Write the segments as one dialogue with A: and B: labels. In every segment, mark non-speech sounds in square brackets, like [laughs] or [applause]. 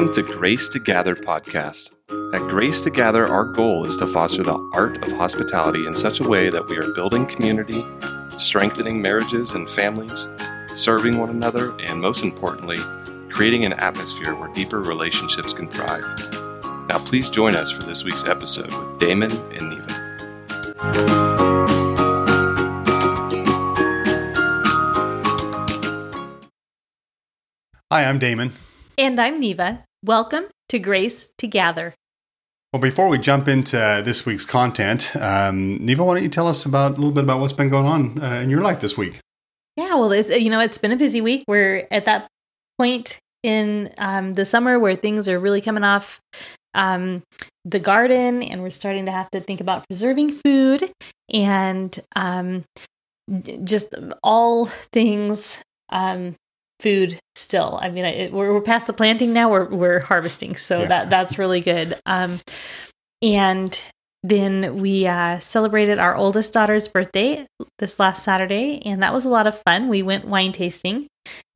A: Welcome to Grace to Gather podcast. At Grace to Gather, our goal is to foster the art of hospitality in such a way that we are building community, strengthening marriages and families, serving one another, and most importantly, creating an atmosphere where deeper relationships can thrive. Now, please join us for this week's episode with Damon and Neva.
B: Hi, I'm Damon.
C: And I'm Neva. Welcome to Grace to Gather.
B: Well, before we jump into this week's content, um, Neva, why don't you tell us about a little bit about what's been going on uh, in your life this week?
C: Yeah, well, it's you know it's been a busy week. We're at that point in um, the summer where things are really coming off um, the garden, and we're starting to have to think about preserving food and um, just all things um, food still. I mean, it, we're, we're past the planting now. We're we're harvesting, so yeah. that that's really good. Um, and then we uh, celebrated our oldest daughter's birthday this last Saturday, and that was a lot of fun. We went wine tasting.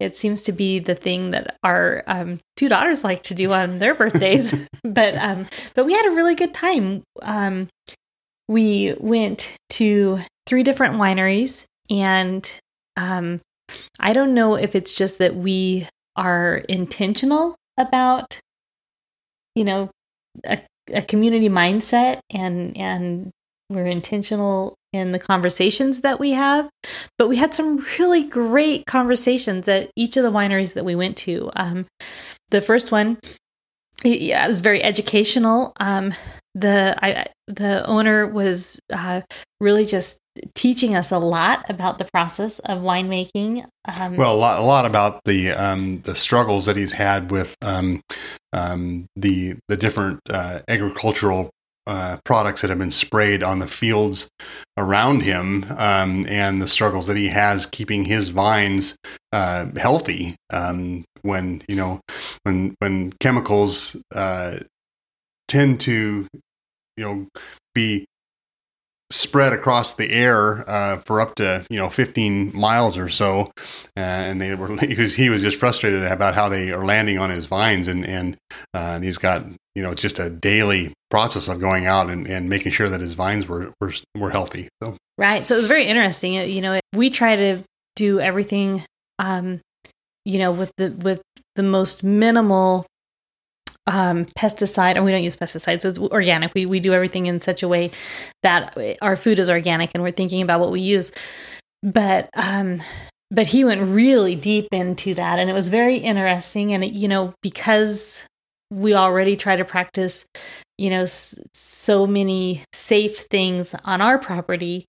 C: It seems to be the thing that our um, two daughters like to do on their birthdays, [laughs] [laughs] but um, but we had a really good time. Um, we went to three different wineries, and um, I don't know if it's just that we are intentional about, you know, a, a community mindset and and we're intentional in the conversations that we have. But we had some really great conversations at each of the wineries that we went to. Um, the first one, yeah, it was very educational. Um, the I, the owner was uh, really just teaching us a lot about the process of winemaking.
B: Um, well, a lot, a lot about the um, the struggles that he's had with um, um the the different uh, agricultural uh, products that have been sprayed on the fields around him, um, and the struggles that he has keeping his vines uh, healthy. Um, when you know, when when chemicals uh, tend to you know be spread across the air uh, for up to you know 15 miles or so, uh, and they were [laughs] was, he was just frustrated about how they are landing on his vines, and and, uh, and he's got you know just a daily process of going out and, and making sure that his vines were were, were healthy. So
C: right, so it was very interesting. You know, we try to do everything, um, you know, with the with the most minimal um, pesticide, and we don't use pesticides, so it's organic. We we do everything in such a way that our food is organic, and we're thinking about what we use. But um, but he went really deep into that, and it was very interesting. And it, you know, because we already try to practice, you know, s- so many safe things on our property.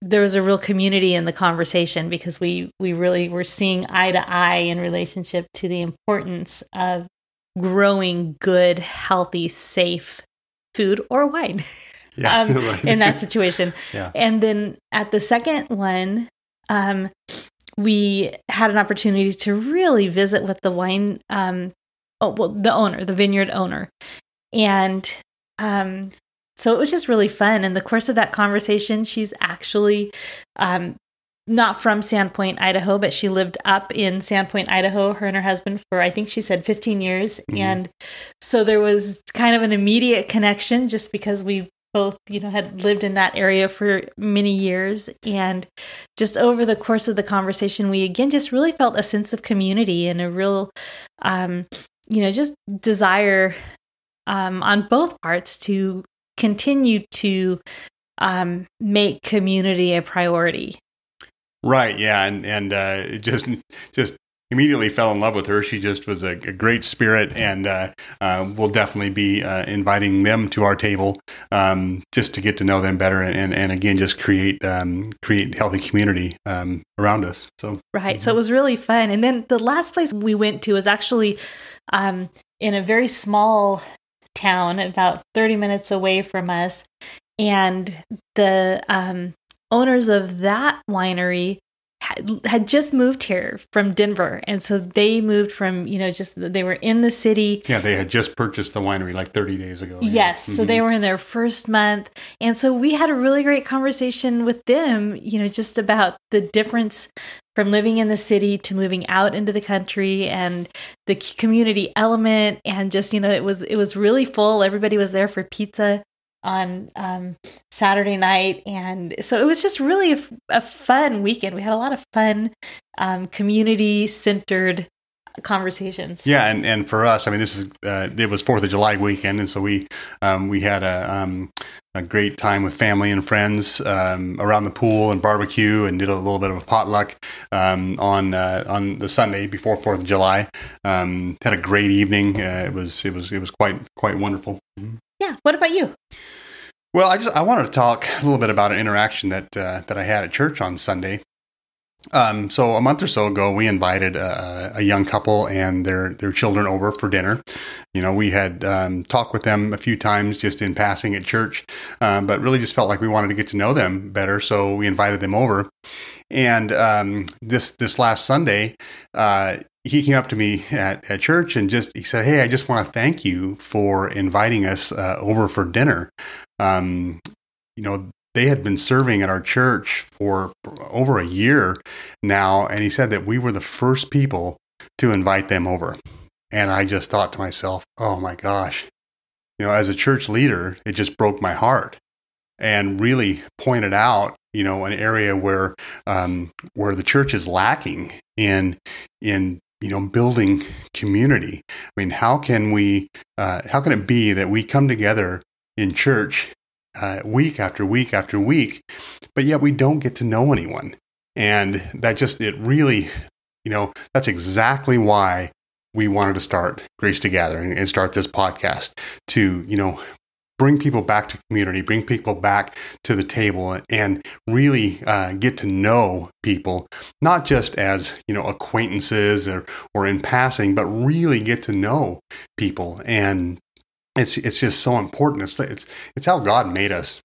C: There was a real community in the conversation because we we really were seeing eye to eye in relationship to the importance of growing good, healthy, safe food or wine [laughs] yeah, [laughs] um, right. in that situation. [laughs] yeah. And then at the second one, um, we had an opportunity to really visit with the wine, um, oh, well, the owner, the vineyard owner. And um, so it was just really fun. In the course of that conversation, she's actually um, not from Sandpoint, Idaho, but she lived up in Sandpoint, Idaho, her and her husband for, I think she said 15 years. Mm-hmm. And so there was kind of an immediate connection just because we both, you know, had lived in that area for many years. And just over the course of the conversation, we again just really felt a sense of community and a real, um, you know, just desire um, on both parts to continue to um, make community a priority
B: Right. Yeah. And and uh, just just immediately fell in love with her. She just was a, a great spirit, and uh, uh, we'll definitely be uh, inviting them to our table um, just to get to know them better, and, and, and again, just create um, create healthy community um, around us. So
C: right. Mm-hmm. So it was really fun. And then the last place we went to was actually um, in a very small town, about thirty minutes away from us, and the um, owners of that winery had, had just moved here from Denver. And so they moved from, you know, just they were in the city.
B: Yeah, they had just purchased the winery like 30 days ago.
C: Yes. Mm-hmm. So they were in their first month. And so we had a really great conversation with them, you know, just about the difference from living in the city to moving out into the country and the community element and just you know it was it was really full everybody was there for pizza on um, Saturday night, and so it was just really a, a, fun weekend. We had a lot of fun, um, community centered conversations.
B: Yeah, and, and for us, I mean, this is uh, it was Fourth of July weekend, and so we um, we had a um, a great time with family and friends um, around the pool and barbecue, and did a little bit of a potluck um, on uh, on the Sunday before Fourth of July. Um, had a great evening. Uh, it was it was it was quite quite wonderful.
C: Yeah. What about you?
B: Well, I just I wanted to talk a little bit about an interaction that uh, that I had at church on Sunday. Um, so a month or so ago, we invited a, a, young couple and their their children over for dinner. You know, we had um, talked with them a few times just in passing at church, um, but really just felt like we wanted to get to know them better. So we invited them over. And um, this this last Sunday, uh, he came up to me at, at church and just he said, "Hey, I just want to thank you for inviting us uh, over for dinner." Um, you know, they had been serving at our church for over a year now, and he said that we were the first people to invite them over. And I just thought to myself, "Oh my gosh." You know, as a church leader, it just broke my heart and really pointed out you know an area where um, where the church is lacking in in you know building community. I mean how can we uh, how can it be that we come together in church uh, week after week after week but yet we don't get to know anyone? And that just it really you know that's exactly why we wanted to start Grace to Gather and, and start this podcast to you know bring people back to community, bring people back to the table, and really uh, get to know people, not just as you know acquaintances or or in passing, but really get to know people. And it's it's just so important. It's it's it's how God made us.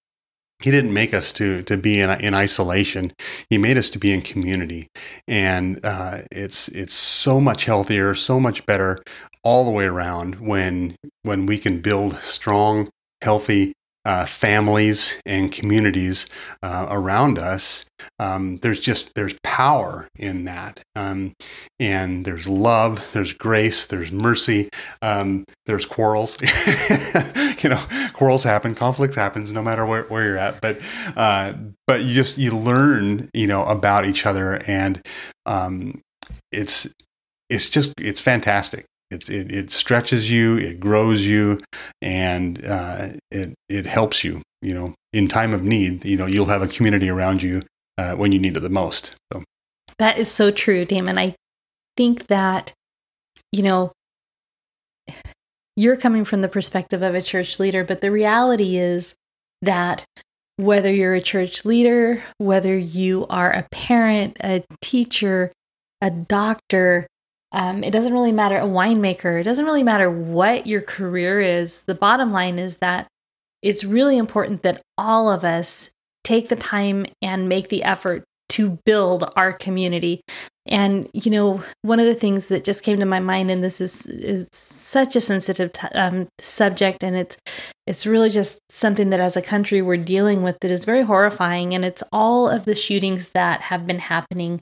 B: He didn't make us to to be in, in isolation. He made us to be in community, and uh, it's it's so much healthier, so much better all the way around when when we can build strong healthy uh, families and communities uh, around us. Um, there's just there's power in that, um, and there's love, there's grace, there's mercy, um, there's quarrels. [laughs] you know, quarrels happen, conflicts happens, no matter where, where you're at. But uh, but you just you learn, you know, about each other, and um, it's it's just it's fantastic. It, it, it stretches you, it grows you, and uh, it it helps you. You know, in time of need, you know, you'll have a community around you uh, when you need it the most. So
C: that is so true, Damon. I think that you know you're coming from the perspective of a church leader, but the reality is that whether you're a church leader, whether you are a parent, a teacher, a doctor, um, it doesn't really matter, a winemaker, it doesn't really matter what your career is. The bottom line is that it's really important that all of us take the time and make the effort to build our community. And you know, one of the things that just came to my mind, and this is is such a sensitive t- um, subject, and it's it's really just something that as a country we're dealing with that is very horrifying, and it's all of the shootings that have been happening.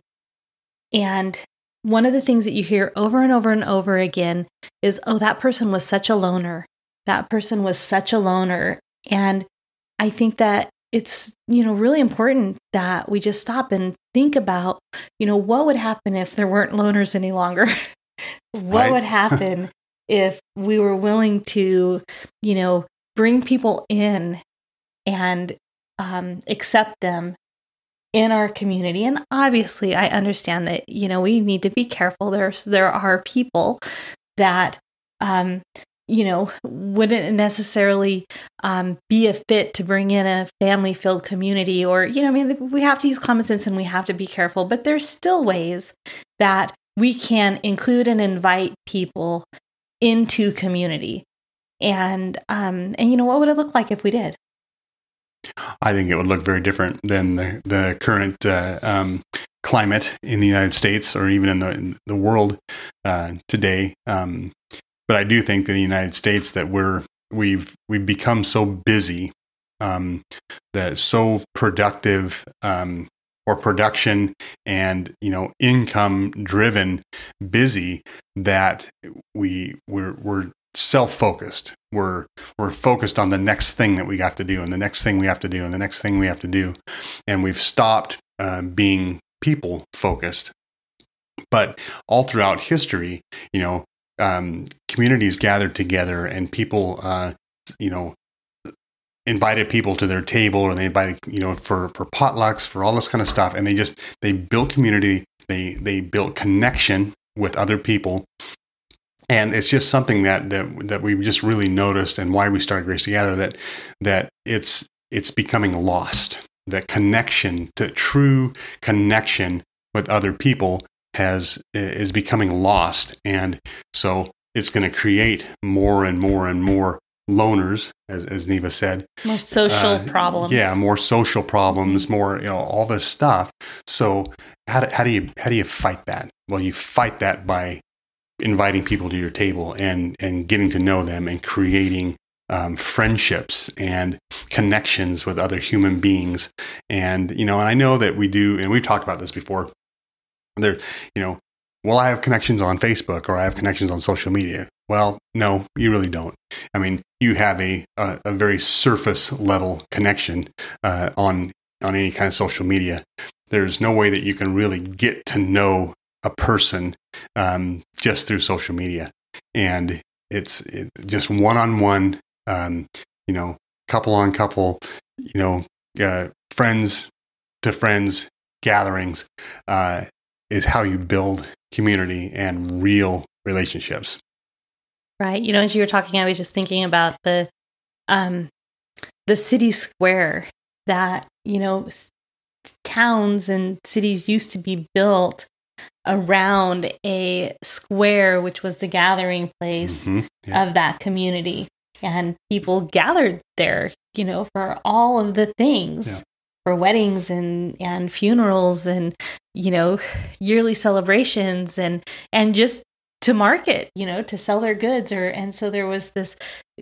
C: And one of the things that you hear over and over and over again is, oh, that person was such a loner. That person was such a loner. And I think that it's, you know, really important that we just stop and think about, you know, what would happen if there weren't loners any longer? [laughs] what right. would happen [laughs] if we were willing to, you know, bring people in and um, accept them in our community. And obviously i understand that you know we need to be careful. There's there are people that um you know wouldn't necessarily um, be a fit to bring in a family filled community or you know i mean we have to use common sense and we have to be careful but there's still ways that we can include and invite people into community. And um and you know what would it look like if we did
B: I think it would look very different than the, the current uh, um, climate in the United States or even in the, in the world uh, today. Um, but I do think in the United States that we're we've we've become so busy um, that so productive um, or production and you know income driven busy that we we're we're self-focused. We're we're focused on the next thing that we got to do and the next thing we have to do and the next thing we have to do. And we've stopped uh, being people focused but all throughout history you know um, communities gathered together and people uh, you know invited people to their table or they invited you know for for potlucks for all this kind of stuff. And they just they built community. They they built connection with other people and it's just something that that that we just really noticed and why we started Grace to Gather that that it's it's becoming lost that connection to true connection with other people has is becoming lost and so it's going to create more and more and more loners, as, as Neva said.
C: More social uh, problems.
B: Yeah, more social problems, more you know all this stuff. So how do, how do you how do you fight that? Well, you fight that by inviting people to your table and and getting to know them and creating um, friendships and connections with other human beings. And you know, and I know that we do, and we've talked about this before. There, you know, well, I have connections on Facebook or I have connections on social media. Well, no, you really don't. I mean, you have a a, a very surface level connection uh, on on any kind of social media. There's no way that you can really get to know a person um, just through social media, and it's it, just one on one. You know, couple on couple. You know, uh, friends to friends gatherings uh, is how you build community and real relationships.
C: Right. You know, as you were talking, I was just thinking about the um the city square that, you know, towns and cities used to be built around a square which was the gathering place
B: Mhm. Yeah.
C: of that community and people gathered there you know for all of the things
B: Yeah.
C: for weddings and and funerals and you know yearly celebrations and and just to market you know to sell their goods or and so there was this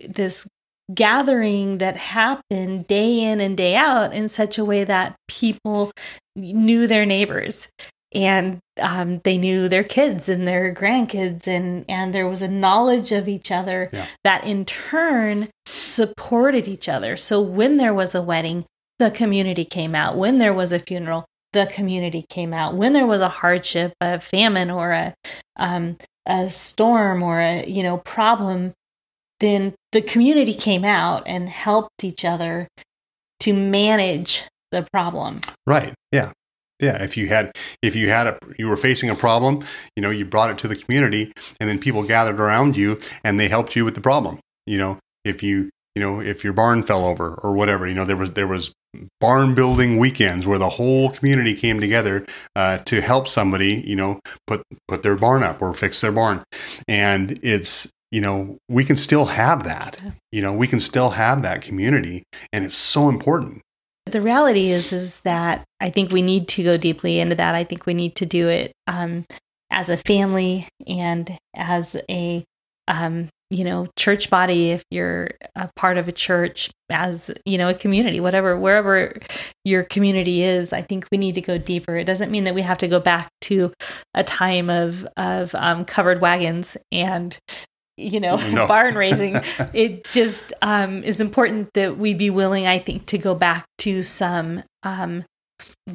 C: this gathering that happened day in and day out in such a way that people knew their neighbors and um, they knew their kids and their grandkids and and there was a knowledge of each other
B: Yeah.
C: that in turn supported each other so when there was a wedding the community came out when there was a funeral the community came out when there was a hardship a famine or a um, a storm or a you know problem then the community came out and helped each other to manage the problem
B: Right. Yeah. Yeah. If you had, if you had a, you were facing a problem, you know, you brought it to the community and then people gathered around you and they helped you with the problem. You know, if you, you know, if your barn fell over or whatever, you know, there was, there was barn building weekends where the whole community came together uh, to help somebody, you know, put, put their barn up or fix their barn. And it's, you know, we can still have that, you know, we can still have that community and it's so important.
C: The reality is is that i think we need to go deeply into that. I think we need to do it um, as a family and as a um, you know church body. If you're a part of a church as you know a community whatever wherever your community is i think we need to go deeper. It doesn't mean that we have to go back to a time of of um, covered wagons and you know [laughs]
B: No. [laughs]
C: barn raising it just um, is important that we be willing, I think, to go back to some um,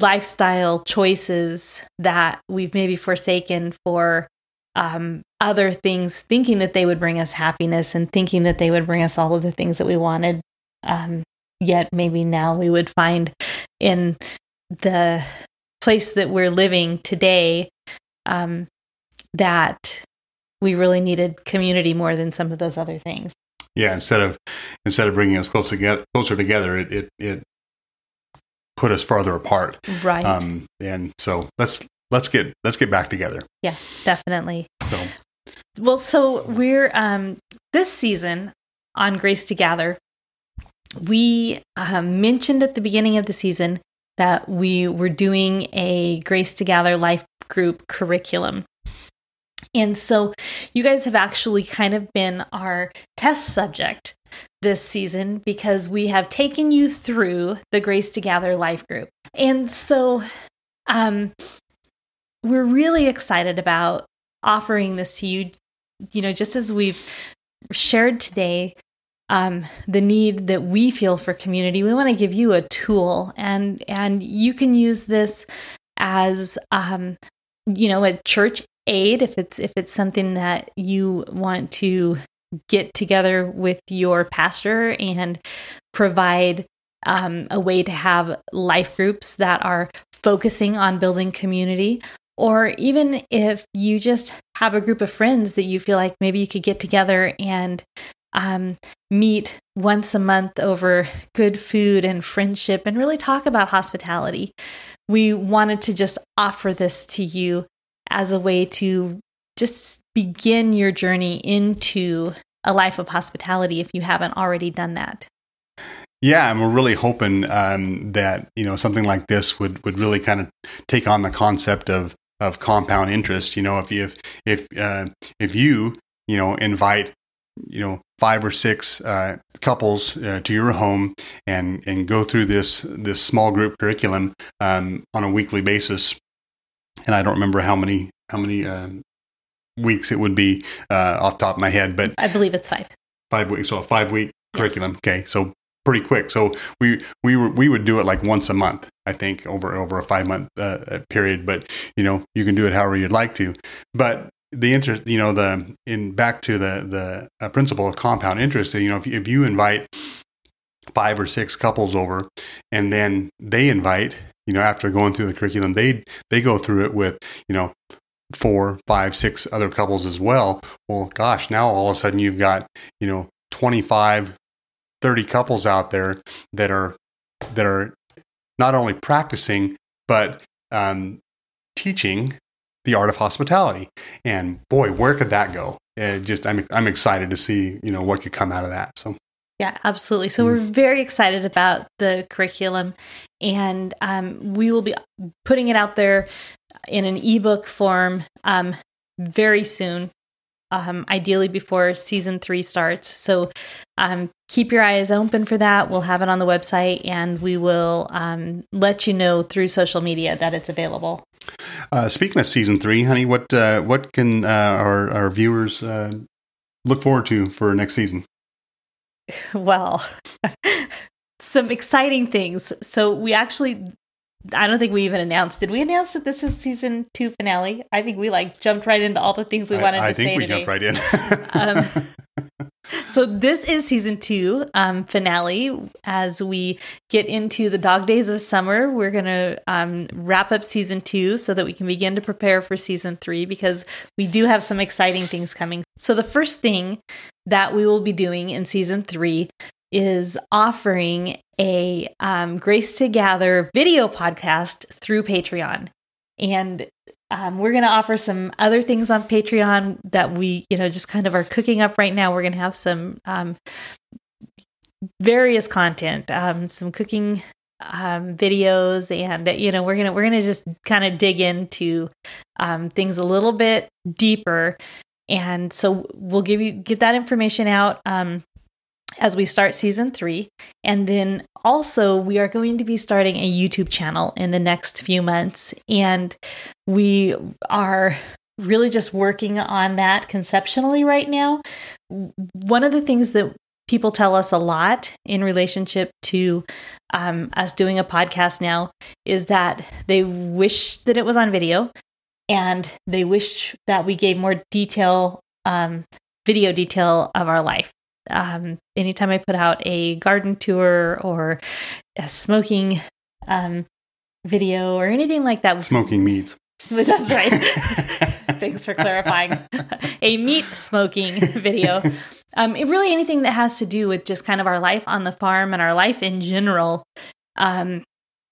C: lifestyle choices that we've maybe forsaken for um, other things, thinking that they would bring us happiness and thinking that they would bring us all of the things that we wanted. Um, yet maybe now we would find in the place that we're living today um, that we really needed community more than some of those other things.
B: yeah instead of instead of bringing us closer together closer together it it, it put us farther apart
C: Right.
B: um and so let's let's get let's get back together
C: yeah, definitely.
B: so
C: Well, so we're um this season on Grace to Gather, we um, mentioned at the beginning of the season that we were doing a Grace to Gather life group curriculum. And so you guys have actually kind of been our test subject this season because we have taken you through the Grace to Gather life group. And so um, we're really excited about offering this to you. You know, just as we've shared today, um, the need that we feel for community, we want to give you a tool, and and you can use this as um, you know a church aid if it's if it's something that you want to get together with your pastor and provide um, a way to have life groups that are focusing on building community or even if you just have a group of friends that you feel like maybe you could get together and um, meet once a month over good food and friendship and really talk about hospitality. We wanted to just offer this to you as a way to just begin your journey into a life of hospitality if you haven't already done that.
B: Yeah, and we're really hoping um, that you know something like this would would really kind of take on the concept of of compound interest. You know, if you if if uh, if you you know invite you know five or six uh, couples uh, to your home and and go through this this small group curriculum um, on a weekly basis, and I don't remember how many how many um, weeks it would be uh, off top of my head, but
C: I believe it's five.
B: Five weeks, so a five week curriculum. Okay, so pretty quick. So we we were, we would do it like once a month, I think, over over a five month uh, uh, period. But you know, you can do it however you'd like to. But the interest, you know, the in back to the the uh, principle of compound interest. You know, if if you invite five or six couples over, and then they invite, you know, after going through the curriculum, they they go through it with you know four, five, six other couples as well. Well, gosh, now all of a sudden you've got, you know, 25, 30 couples out there that are, that are not only practicing, but um, teaching the art of hospitality. And boy, where could that go? It just, I'm, I'm excited to see, you know, what could come out of that. So.
C: Yeah, absolutely. So mm. we're very excited about the curriculum, and um, we will be putting it out there in an ebook form um, very soon, um, ideally before season three starts. So um, keep your eyes open for that. We'll have it on the website and we will um, let you know through social media that it's available.
B: Uh, speaking of season three, honey, what uh, what can uh, our, our viewers uh, look forward to for next season? [laughs]
C: Well, [laughs] some exciting things. So we actually I don't think we even announced. Did we announce that this is season two finale? I think we like jumped right into all the things we wanted I, I to say today. I think we jumped right in. um, [laughs] so this is season two um, finale. As we get into the dog days of summer, we're gonna um, wrap up season two so that we can begin to prepare for season three because we do have some exciting things coming. So the first thing that we will be doing in season three is offering a um, Grace to Gather video podcast through Patreon. And um, we're going to offer some other things on Patreon that we, you know, just kind of are cooking up right now. We're going to have some um, various content, um, some cooking um, videos, and you know, we're gonna we're gonna just kind of dig into um, things a little bit deeper. And so we'll give you get that information out. Um, as we start season three. And then also, we are going to be starting a YouTube channel in the next few months. And we are really just working on that conceptually right now. One of the things that people tell us a lot in relationship to um, us doing a podcast now is that they wish that it was on video and they wish that we gave more detail um, video detail of our life um, anytime I put out a garden tour or a smoking um, video or anything like that.
B: Smoking meats. [laughs]
C: That's right. [laughs] Thanks for clarifying. a meat smoking [laughs] video. Um, it really anything that has to do with just kind of our life on the farm and our life in general. Um,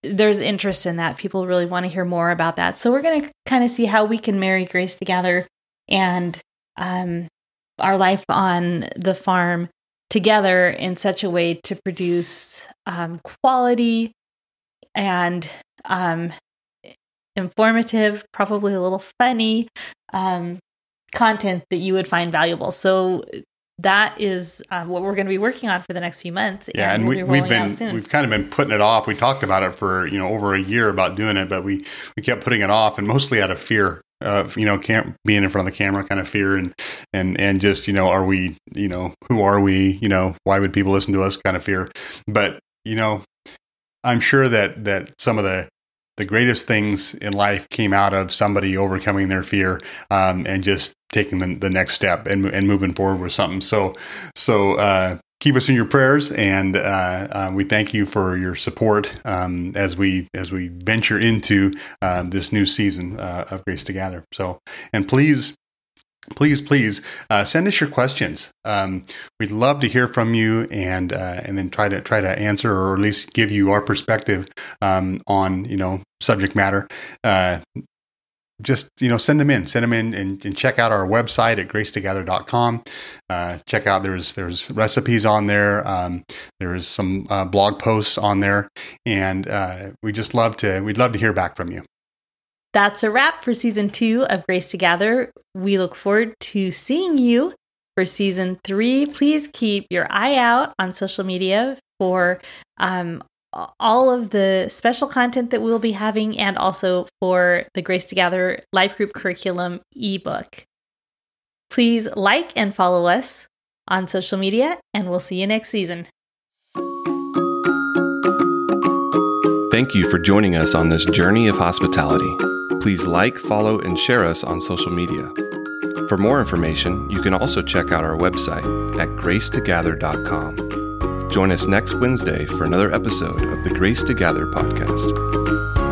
C: there's interest in that. People really want to hear more about that. So we're going to kind of see how we can marry Grace to Gather and um, our life on the farm together in such a way to produce um, quality and um, informative, probably a little funny um, content that you would find valuable. So that is uh, what we're going to be working on for the next few months.
B: Yeah, and,
C: we'll
B: we, we've been we've kind of been putting it off. We talked about it for you know over a year about doing it, but we we kept putting it off, and mostly out of fear of you know can't being in front of the camera, kind of fear, and and and just you know are we you know who are we? You know why would people listen to us? Kind of fear, but you know I'm sure that that some of the the greatest things in life came out of somebody overcoming their fear um, and just taking the, the next step and, and moving forward with something. So, so uh, keep us in your prayers, and uh, uh, we thank you for your support um, as we as we venture into uh, this new season uh, of Grace to Gather. So, and please please please uh, send us your questions um, we'd love to hear from you and uh, and then try to try to answer or at least give you our perspective um, on you know subject matter just you know send them in send them in and, and check out our website at gracetogather.com uh, check out there's there's recipes on there. Um, there's some uh, blog posts on there. And uh, we just love to we'd love to hear back from you.
C: That's a wrap for season two of Grace to Gather. We look forward to seeing you for season three. Please keep your eye out on social media for um, all of the special content that we'll be having and also for the Grace to Gather Life Group Curriculum ebook. Please like and follow us on social media, and we'll see you next season.
A: Thank you for joining us on this journey of hospitality. Please like, follow, and share us on social media. For more information, you can also check out our website at gracetogather.com. Join us next Wednesday for another episode of the Grace to Gather podcast.